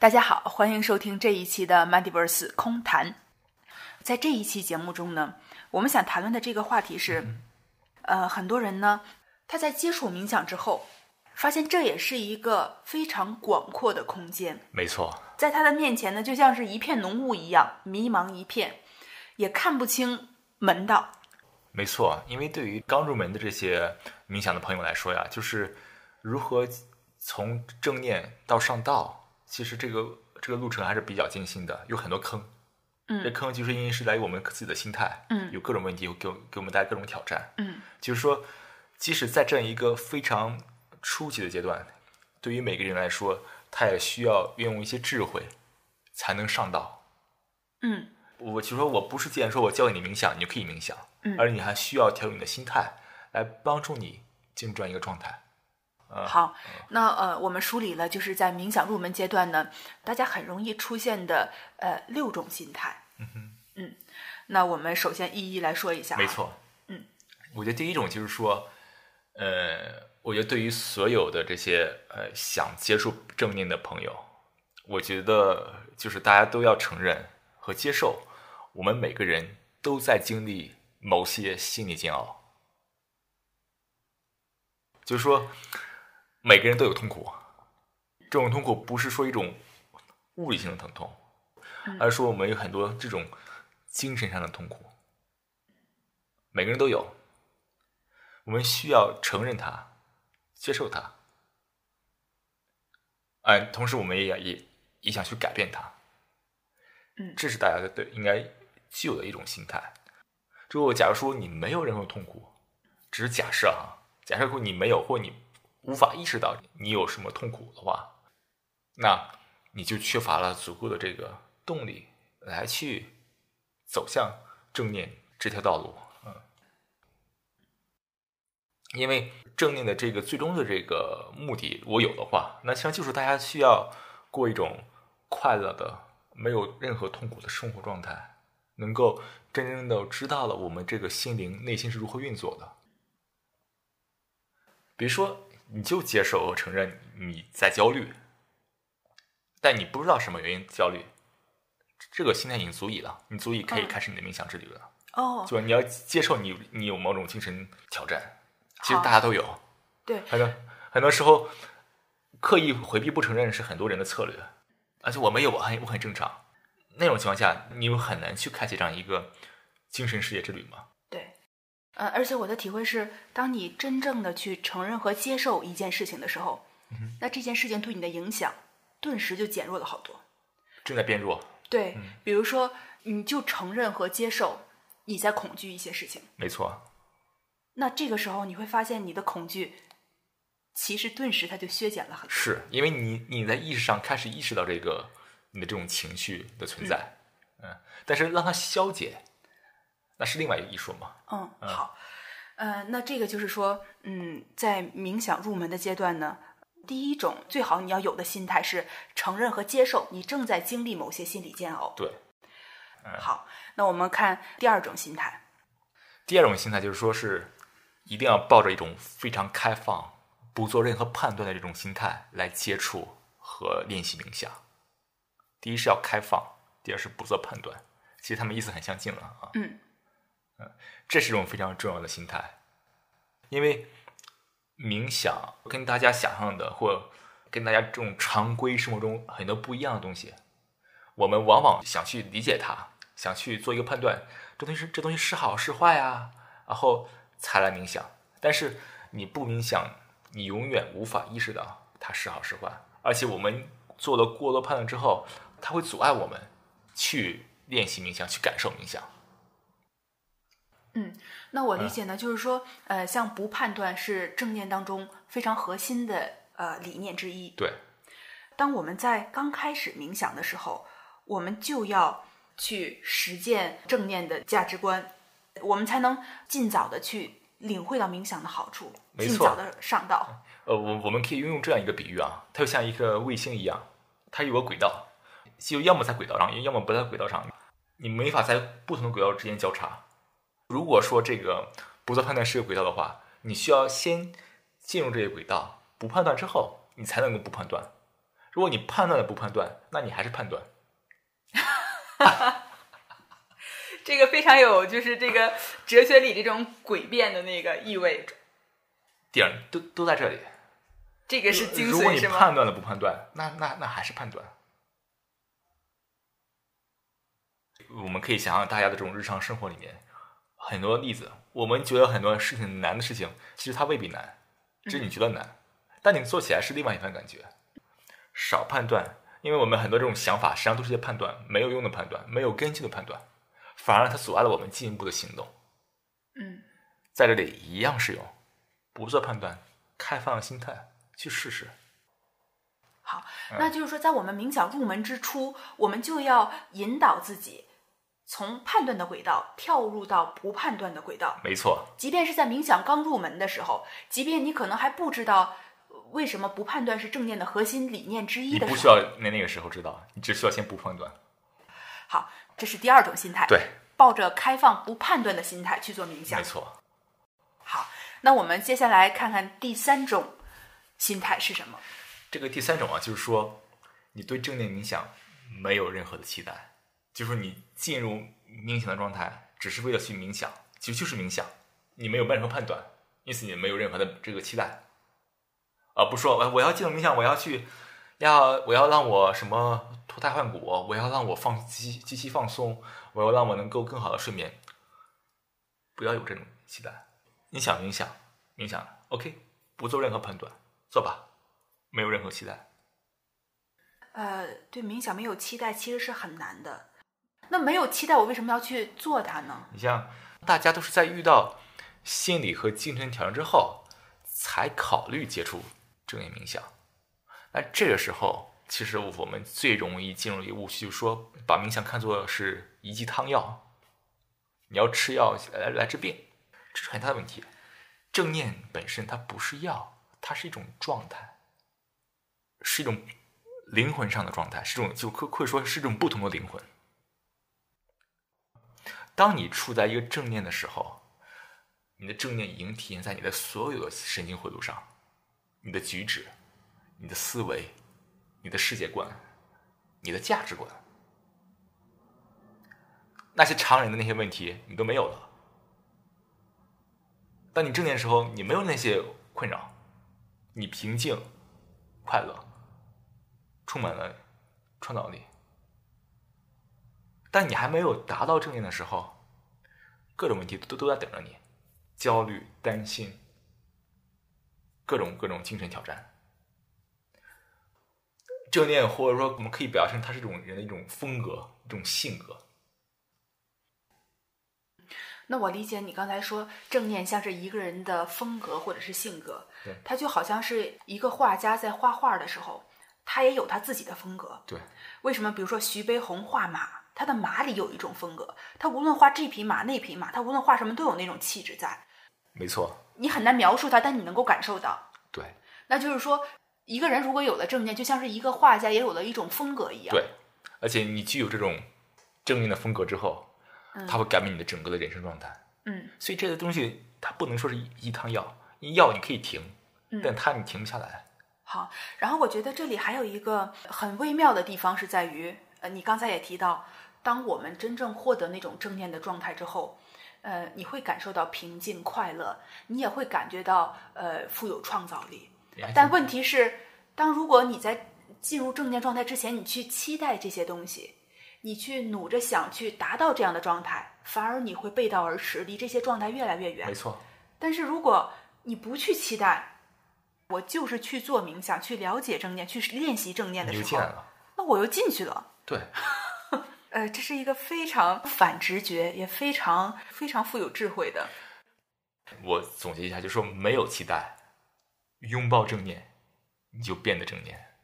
大家好，欢迎收听这一期的 Multiverse 空谈。在这一期节目中呢，我们想谈论的这个话题是，呃，很多人呢，他在接触冥想之后，发现这也是一个非常广阔的空间。没错，在他的面前呢，就像是一片浓雾一样，迷茫一片，也看不清门道。没错，因为对于刚入门的这些冥想的朋友来说呀，就是如何从正念到上道，其实这个这个路程还是比较艰辛的，有很多坑。嗯这坑就是因为是来于我们自己的心态，嗯有各种问题，给我给我们带来各种挑战。嗯就是说，即使在这样一个非常初级的阶段，对于每个人来说，他也需要运用一些智慧，才能上道。嗯我就说我不是既然说我教给你冥想，你就可以冥想，嗯而你还需要调整你的心态，来帮助你进入这样一个状态。好，那呃，我们梳理了就是在冥想入门阶段呢，大家很容易出现的呃六种心态。嗯那我们首先一一来说一下。没。错，嗯，我觉得第一种就是说，呃，我觉得对于所有的这些呃想接触正念的朋友，我觉得就是大家都要承认和接受，我们每个人都在经历某些心理煎熬，就是说每个人都有痛苦，这种痛苦不是说一种物理性的疼痛，而是说我们有很多这种精神上的痛苦，每个人都有。我们需要承认它，接受它，哎，同时我们也也也想去改变它。嗯这是大家的对应该具有的一种心态。如果假如说你没有任何痛苦，只是假设啊，假设说你没有或你无法意识到你有什么痛苦的话，那你就缺乏了足够的这个动力来去走向正念这条道路。嗯，因为正念的这个最终的这个目的，我有的话，那实就是大家需要过一种快乐的、没有任何痛苦的生活状态，能够真正的知道了我们这个心灵内心是如何运作的。比如说，你就接受承认你在焦虑，但你不知道什么原因焦虑，这个心态已经足以了，你足以可以嗯开始你的冥想之旅了。哦，就是你要接受你你有某种精神挑战，其实大家都有。对，很多很多时候刻意回避不承认是很多人的策略，而且我没有，我很我很正常。那种情况下，你又很难去开启这样一个精神世界之旅嘛？对。呃，而且我的体会是，当你真正的去承认和接受一件事情的时候，那这件事情对你的影响顿时就减弱了好多。正在变弱，对，比如说，你就承认和接受你在恐惧一些事情，没错，那这个时候你会发现你的恐惧其实顿时它就削减了很多。是因为你你在意识上开始意识到这个你的这种情绪的存在，嗯，但是让它消解，那是另外一个艺术嘛？嗯，好，呃，那这个就是说，嗯，在冥想入门的阶段呢，第一种最好你要有的心态是承认和接受你正在经历某些心理煎熬。对。好，那我们看第二种心态。第二种心态就是说是一定要抱着一种非常开放、不做任何判断的这种心态来接触和练习冥想。第一是要开放，第二是不做判断。其实他们意思很相近了啊。嗯这是一种非常重要的心态，因为冥想跟大家想象的或跟大家这种常规生活中很多不一样的东西，我们往往想去理解它，想去做一个判断，这东西是这东西是好是坏啊，然后才来冥想。但是你不冥想，你永远无法意识到它是好是坏，而且我们做了过多判断之后，它会阻碍我们去练习冥想，去感受冥想。嗯，那我理解呢，就是说，呃，像不判断是正念当中非常核心的呃理念之一。对，当我们在刚开始冥想的时候，我们就要去实践正念的价值观，我们才能尽早的去领会到冥想的好处，尽早的上道。呃，我我们可以运用这样一个比喻啊，它就像一个卫星一样，它有个轨道，就要么在轨道上，要么不在轨道上，你没法在不同的轨道之间交叉。如果说这个不做判断是个轨道的话，你需要先进入这个轨道，不判断之后，你才能够不判断。如果你判断了不判断，那你还是判断。这个非常有就是这个哲学里这种诡辩的那个意味，点儿都都在这里。这个是精髓如果你？判断了不判断，那那那还是判断。我们可以想想大家的这种日常生活里面很多例子，我们觉得很多事情难的事情，其实它未必难，只是你觉得难，但你做起来是另外一番感觉。少判断，因为我们很多这种想法实际上都是些判断，没有用的判断，没有根据的判断，反而它阻碍了我们进一步的行动。嗯，在这里一样适用，不做判断，开放心态去试试。好，嗯那就是说，在我们冥想入门之初，我们就要引导自己从判断的轨道跳入到不判断的轨道。没错，即便是在冥想刚入门的时候，即便你可能还不知道呃为什么不判断是正念的核心理念之一的时候，不需要那那个时候知道，你只需要先不判断。好，这是第二种心态，对，抱着开放不判断的心态去做冥想没。错。好，那我们接下来看看第三种心态是什么？这个第三种啊，就是说你对正念冥想没有任何的期待，就是说你进入冥想的状态，只是为了去冥想，其实就是冥想，你没有任何判断，因此你没有任何的这个期待，啊不说我我要进入冥想，我要去要我要让我什么脱胎换骨，我要让我放机机器放松，我要让我能够更好的睡眠，不要有这种期待。你想冥想，冥想，OK，不做任何判断，做吧。没有任何期待。呃，对冥想没有期待其实是很难的。那没有期待，我为什么要去做它呢？你像大家都是在遇到心理和精神挑战之后，才考虑接触正念冥想。那这个时候，其实我们最容易进入一个误区，就是说把冥想看作是一剂汤药，你要吃药来来治病，这是很大的问题。正念本身它不是药，它是一种状态，是一种灵魂上的状态，是一种就可可以说是一种不同的灵魂。当你处在一个正念的时候，你的正念已经体现在你的所有的神经回路上，你的举止、你的思维、你的世界观、你的价值观，那些常人的那些问题你都没有了。当你正念的时候，你没有那些困扰，你平静、快乐，充满了创造力。但你还没有达到正念的时候，各种问题都都在等着你，焦虑、担心，各种各种精神挑战。正念或者说我们可以表现它是一种人的一种风格、一种性格。那我理解你刚才说正念像是一个人的风格或者是性格对，他就好像是一个画家在画画的时候，他也有他自己的风格。对，为什么？比如说徐悲鸿画马，他的马里有一种风格，他无论画这匹马那匹马，他无论画什么都有那种气质在。没错，你很难描述他，但你能够感受到。对那就是说，一个人如果有了正念，就像是一个画家也有了一种风格一样。对，而且你具有这种正念的风格之后，他会改变你的整个的人生状态。嗯，所以这个东西它不能说是一一汤药，药你可以停，嗯但它你停不下来。好。然后我觉得这里还有一个很微妙的地方是在于，呃，你刚才也提到，当我们真正获得那种正念的状态之后，呃，你会感受到平静、快乐，你也会感觉到呃富有创造力。但问题是，当如果你在进入正念状态之前，你去期待这些东西，你去努着想去达到这样的状态，反而你会背道而驰，离这些状态越来越远没。错，但是如果你不去期待，我就是去做冥想，去了解正念，去练习正念的时候。那我又进去了。对，呃，这是一个非常反直觉，也非常非常富有智慧的。我总结一下，就说没有期待，拥抱正念，你就变得正念。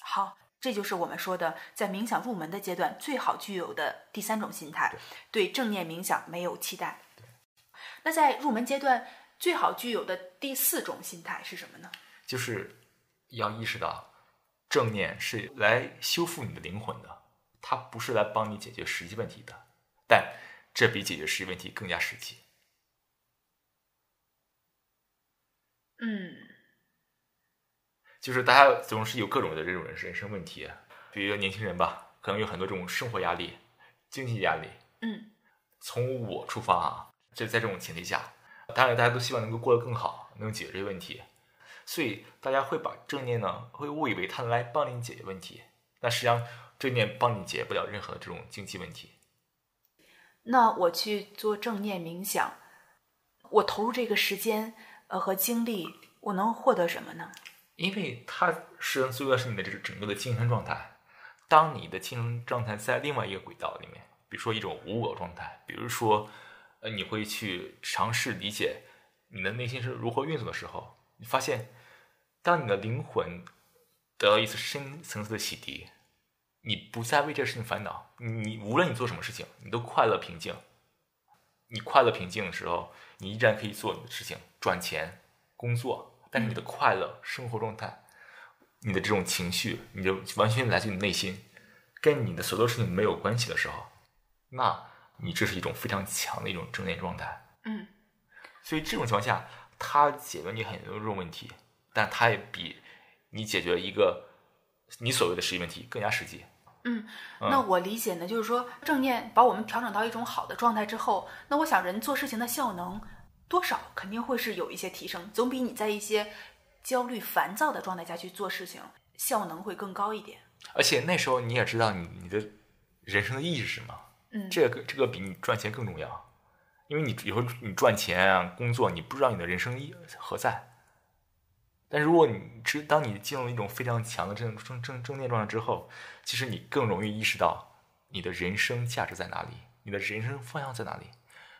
好，这就是我们说的，在冥想入门的阶段最好具有的第三种心态，对正念冥想没有期待。那在入门阶段最好具有的第四种心态是什么呢？就是要意识到，正念是来修复你的灵魂的，它不是来帮你解决实际问题的，但这比解决实际问题更加实际。嗯就是大家总是有各种的这种人人生问题，比如年轻人吧，可能有很多这种生活压力、经济压力。嗯从我出发啊，这在这种前提下，当然大家都希望能够过得更好，能解决这个问题，所以大家会把正念呢，会误以为它来帮你解决问题，但实际上正念帮你解决不了任何的这种经济问题。那我去做正念冥想，我投入这个时间呃和精力，我能获得什么呢？因为它实际上追的是你的这个整个的精神状态。当你的精神状态在另外一个轨道里面，比如说一种无我状态，比如说，呃，你会去尝试理解你的内心是如何运作的时候，你发现，当你的灵魂得到一次深层次的洗涤，你不再为这事情烦恼，你无论你做什么事情，你都快乐平静。你快乐平静的时候，你依然可以做你的事情，赚钱、工作，但是你的快乐生活状态。你的这种情绪，你就完全来自于你内心，跟你的所有事情没有关系的时候，那你这是一种非常强的一种正念状态。嗯所以这种情况下，它解决你很多这种问题，但它也比你解决一个你所谓的实际问题更加实际。嗯，嗯那我理解呢，就是说正念把我们调整到一种好的状态之后，那我想人做事情的效能多少肯定会是有一些提升，总比你在一些焦虑、烦躁的状态下去做事情效能会更高一点。而且那时候你也知道你你的人生的意义是什么，嗯，这个这个比你赚钱更重要，因为你以后你赚钱啊工作，你不知道你的人生意义何在。但如果你知当你进入一种非常强的正正正正念状态之后，其实你更容易意识到你的人生价值在哪里，你的人生方向在哪里。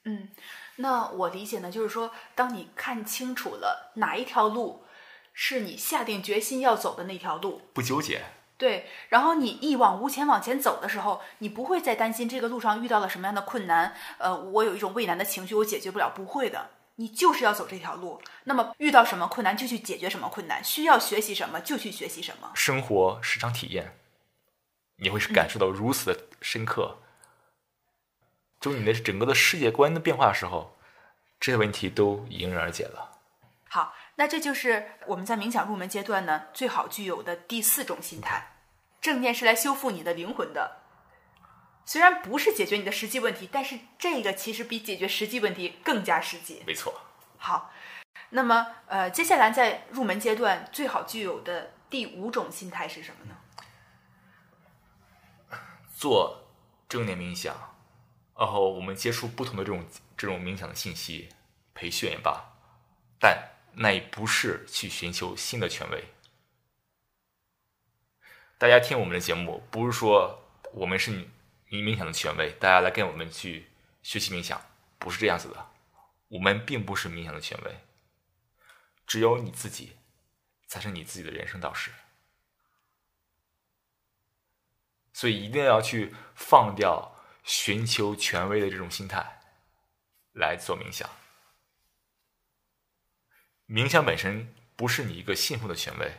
嗯，那我理解呢，就是说，当你看清楚了哪一条路是你下定决心要走的那条路，不纠结，对，然后你一往无前往前走的时候，你不会再担心这个路上遇到了什么样的困难，呃，我有一种畏难的情绪，我解决不了，不会的，你就是要走这条路。那么遇到什么困难就去解决什么困难，需要学习什么就去学习什么。生活是场体验，你会感受到如此的深刻。就你的整个的世界观的变化的时候，这些问题都迎刃而解了。好，那这就是我们在冥想入门阶段呢最好具有的第四种心态。正念是来修复你的灵魂的，虽然不是解决你的实际问题，但是这个其实比解决实际问题更加实际。没错，好，那么呃，接下来在入门阶段最好具有的第五种心态是什么呢？做正念冥想，然后我们接触不同的这种这种冥想的信息，培训也罢，但那也不是去寻求新的权威。大家听我们的节目，不是说我们是你你冥想的权威，大家来跟我们去学习冥想，不是这样子的。我们并不是冥想的权威，只有你自己才是你自己的人生导师。所以一定要去放掉寻求权威的这种心态，来做冥想。冥想本身不是你一个信奉的权威，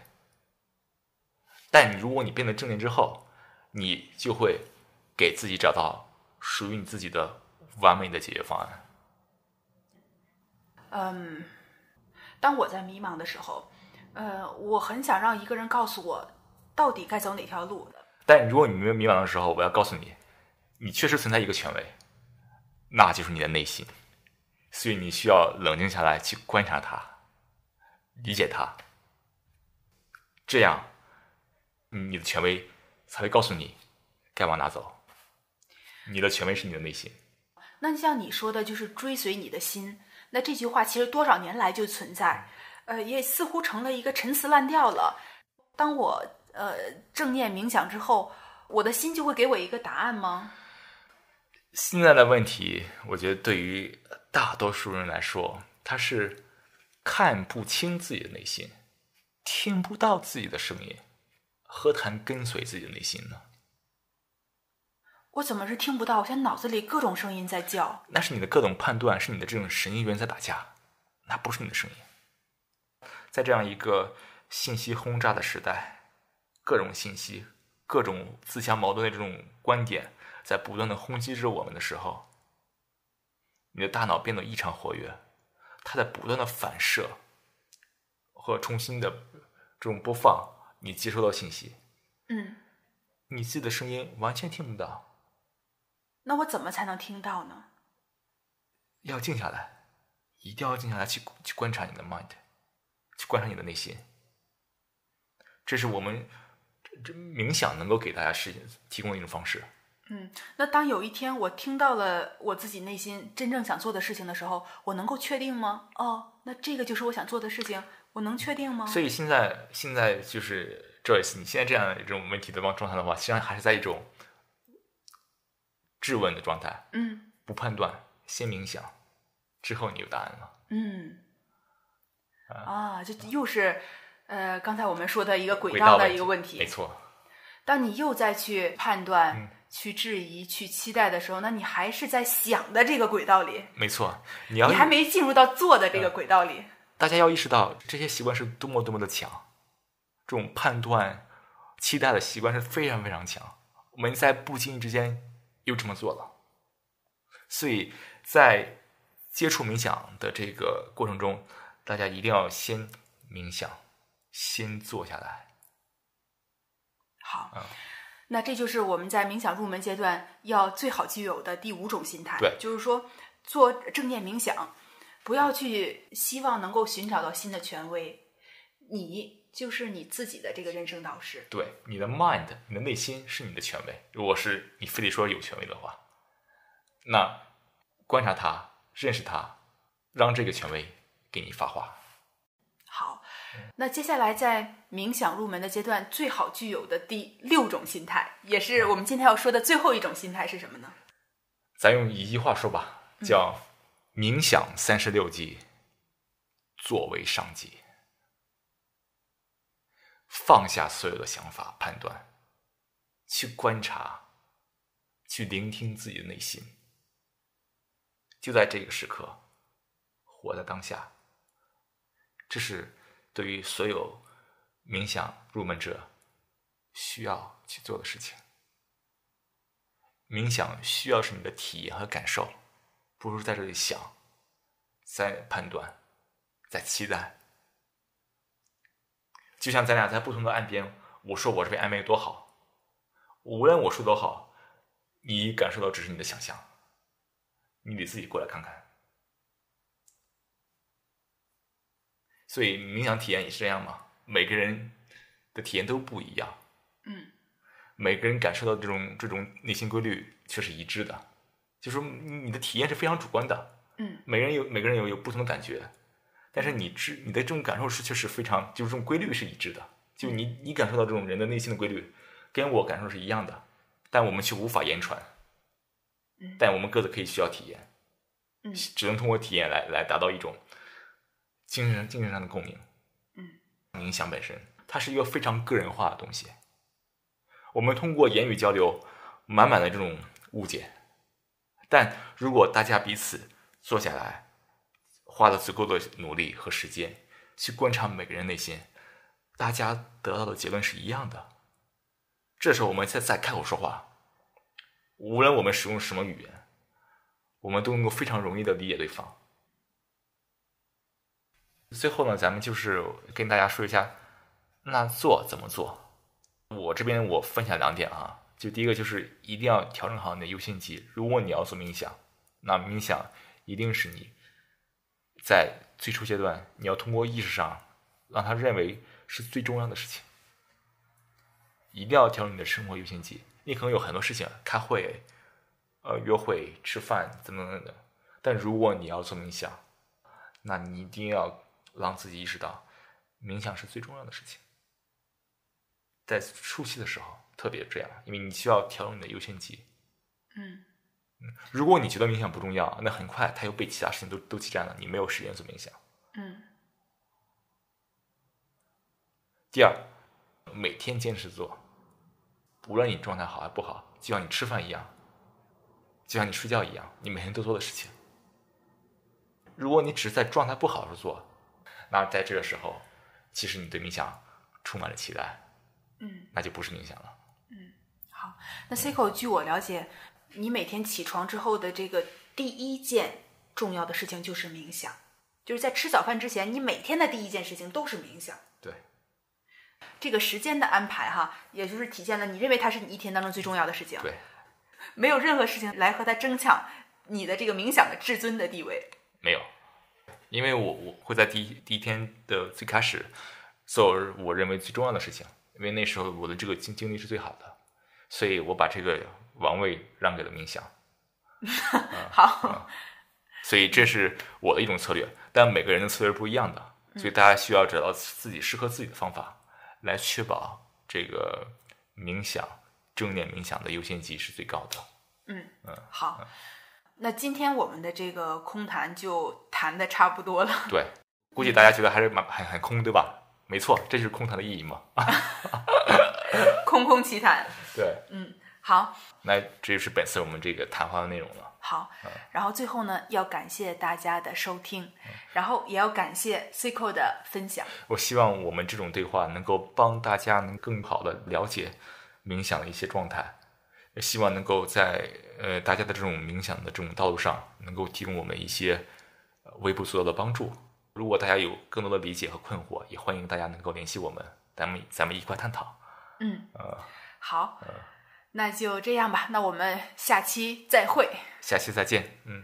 但如果你变得正念之后，你就会给自己找到属于你自己的完美的解决方案。嗯，当我在迷茫的时候，呃，我很想让一个人告诉我到底该走哪条路。但如果你没有迷茫的时候，我要告诉你，你确实存在一个权威，那就是你的内心。所以你需要冷静下来去观察它，理解它，这样你的权威才会告诉你该往哪走。你的权威是你的内心。那像你说的，就是追随你的心。那这句话其实多少年来就存在，呃，也似乎成了一个陈词滥调了。当我呃正念冥想之后，我的心就会给我一个答案吗？现在的问题，我觉得对于大多数人来说，他是看不清自己的内心，听不到自己的声音，何谈跟随自己的内心呢？我怎么是听不到？我现在脑子里各种声音在叫。那是你的各种判断，是你的这种神经元在打架，那不是你的声音。在这样一个信息轰炸的时代，各种信息、各种自相矛盾的这种观点，在不断的轰击着我们的时候，你的大脑变得异常活跃，它在不断的反射和重新的这种播放，你接收到信息，嗯，你自己的声音完全听不到，那我怎么才能听到呢？要静下来，一定要静下来去去观察你的 mind，去观察你的内心。这是我们这冥想能够给大家实现提供的一种方式。嗯，那当有一天我听到了我自己内心真正想做的事情的时候，我能够确定吗？哦，那这个就是我想做的事情，我能确定吗？所以现在现在就是 Joyce，你现在这样一种问题的状状态的话，实际上还是在一种质问的状态，嗯不判断，先冥想，之后你有答案了。嗯，啊，这又是呃刚才我们说的一个轨轨道的一个问题。没错，当你又再去判断、嗯去质疑、去期待的时候，那你还是在想的这个轨道里，没错，你要你还没进入到做的嗯这个轨道里。大家要意识到这些习惯是多么多么的强，这种判断、期待的习惯是非常非常强。我们在不经意之间又这么做了，所以在接触冥想的这个过程中，大家一定要先冥想，先坐下来。好，嗯那这就是我们在冥想入门阶段要最好具有的第五种心态。对就是说做正念冥想，不要去希望能够寻找到新的权威，你就是你自己的这个人生导师。对，你的 mind，你的内心是你的权威。如果是你非得说有权威的话，那观察他，认识他，让这个权威给你发话。好，那接下来在冥想入门的阶段，最好具有的第六种心态，也是我们今天要说的最后一种心态是什么呢？咱用一句话说吧，叫“冥想三十六计，作为上计”。放下所有的想法、判断，去观察，去聆听自己的内心。就在这个时刻，活在当下。这是对于所有冥想入门者需要去做的事情。冥想需要是你的体验和感受，不是在这里想，在判断，在期待。就像咱俩在不同的岸边，我说我这边暧昧有多好，无论我说多好，你感受到只是你的想象，你得自己过来看看。所以冥想体验也是这样嘛，每个人的体验都不一样。嗯每个人感受到这种这种内心规律却是一致的，就说你的体验是非常主观的，嗯每个人有每个人有有不同的感觉，但是你知你的这种感受是确实非常就是这种规律是一致的，就你你感受到这种人的内心的规律，跟我感受是一样的，但我们却无法言传，嗯但我们各自可以需要体验，嗯只能通过体验来来达到一种精神精神上的共鸣。嗯，冥想本身它是一个非常个人化的东西。我们通过言语交流，满满的这种误解。但如果大家彼此坐下来，花了足够的努力和时间去观察每个人内心，大家得到的结论是一样的。这时候我们再再开口说话，无论我们使用什么语言，我们都能够非常容易的理解对方。最后呢，咱们就是跟大家说一下，那做怎么做？我这边我分享两点啊，就第一个就是一定要调整好你的优先级。如果你要做冥想，那冥想一定是你在最初阶段，你要通过意识上让他认为是最重要的事情。一定要调整你的生活优先级。你可能有很多事情，开会、呃约会、吃饭等等等等，但如果你要做冥想，那你一定要让自己意识到，冥想是最重要的事情。在初期的时候特别这样，因为你需要调整你的优先级。嗯如果你觉得冥想不重要，那很快它又被其他事情都都挤占了，你没有时间做冥想。嗯第二，每天坚持做，无论你状态好还不好，就像你吃饭一样，就像你睡觉一样，你每天都做的事情。如果你只是在状态不好的时候做，那在这个时候，其实你对冥想充满了期待，嗯，那就不是冥想了。嗯好。那 Cico，据我了解，你每天起床之后的这个第一件重要的事情就是冥想，就是在吃早饭之前，你每天的第一件事情都是冥想。对，这个时间的安排哈，也就是体现了你认为它是你一天当中最重要的事情。对，没有任何事情来和它争抢你的这个冥想的至尊的地位。没有，因为我我会在第一第一天的最开始做我认为最重要的事情，因为那时候我的这个精精力是最好的，所以我把这个王位让给了冥想。好，所以这是我的一种策略，但每个人的策略不一样的，所以大家需要找到自己适合自己的方法，来确保这个冥想正念冥想的优先级是最高的。嗯嗯，好，那今天我们的这个空谈就谈的差不多了。对，估计大家觉得还是蛮很很空，对吧？没错，这就是空谈的意义嘛。空空奇谈。对，嗯，好，那这就是本次我们这个谈话的内容了。好，然后最后呢，要感谢大家的收听，然后也要感谢 Cico 的分享。我希望我们这种对话能够帮大家能更好的了解冥想的一些状态，也希望能够在呃大家的这种冥想的这种道路上，能够提供我们一些呃微不足道的帮助。如果大家有更多的理解和困惑，也欢迎大家能够联系我们，咱们咱们一块探讨。嗯，呃，好，那就这样吧，那我们下期再会。下期再见，嗯。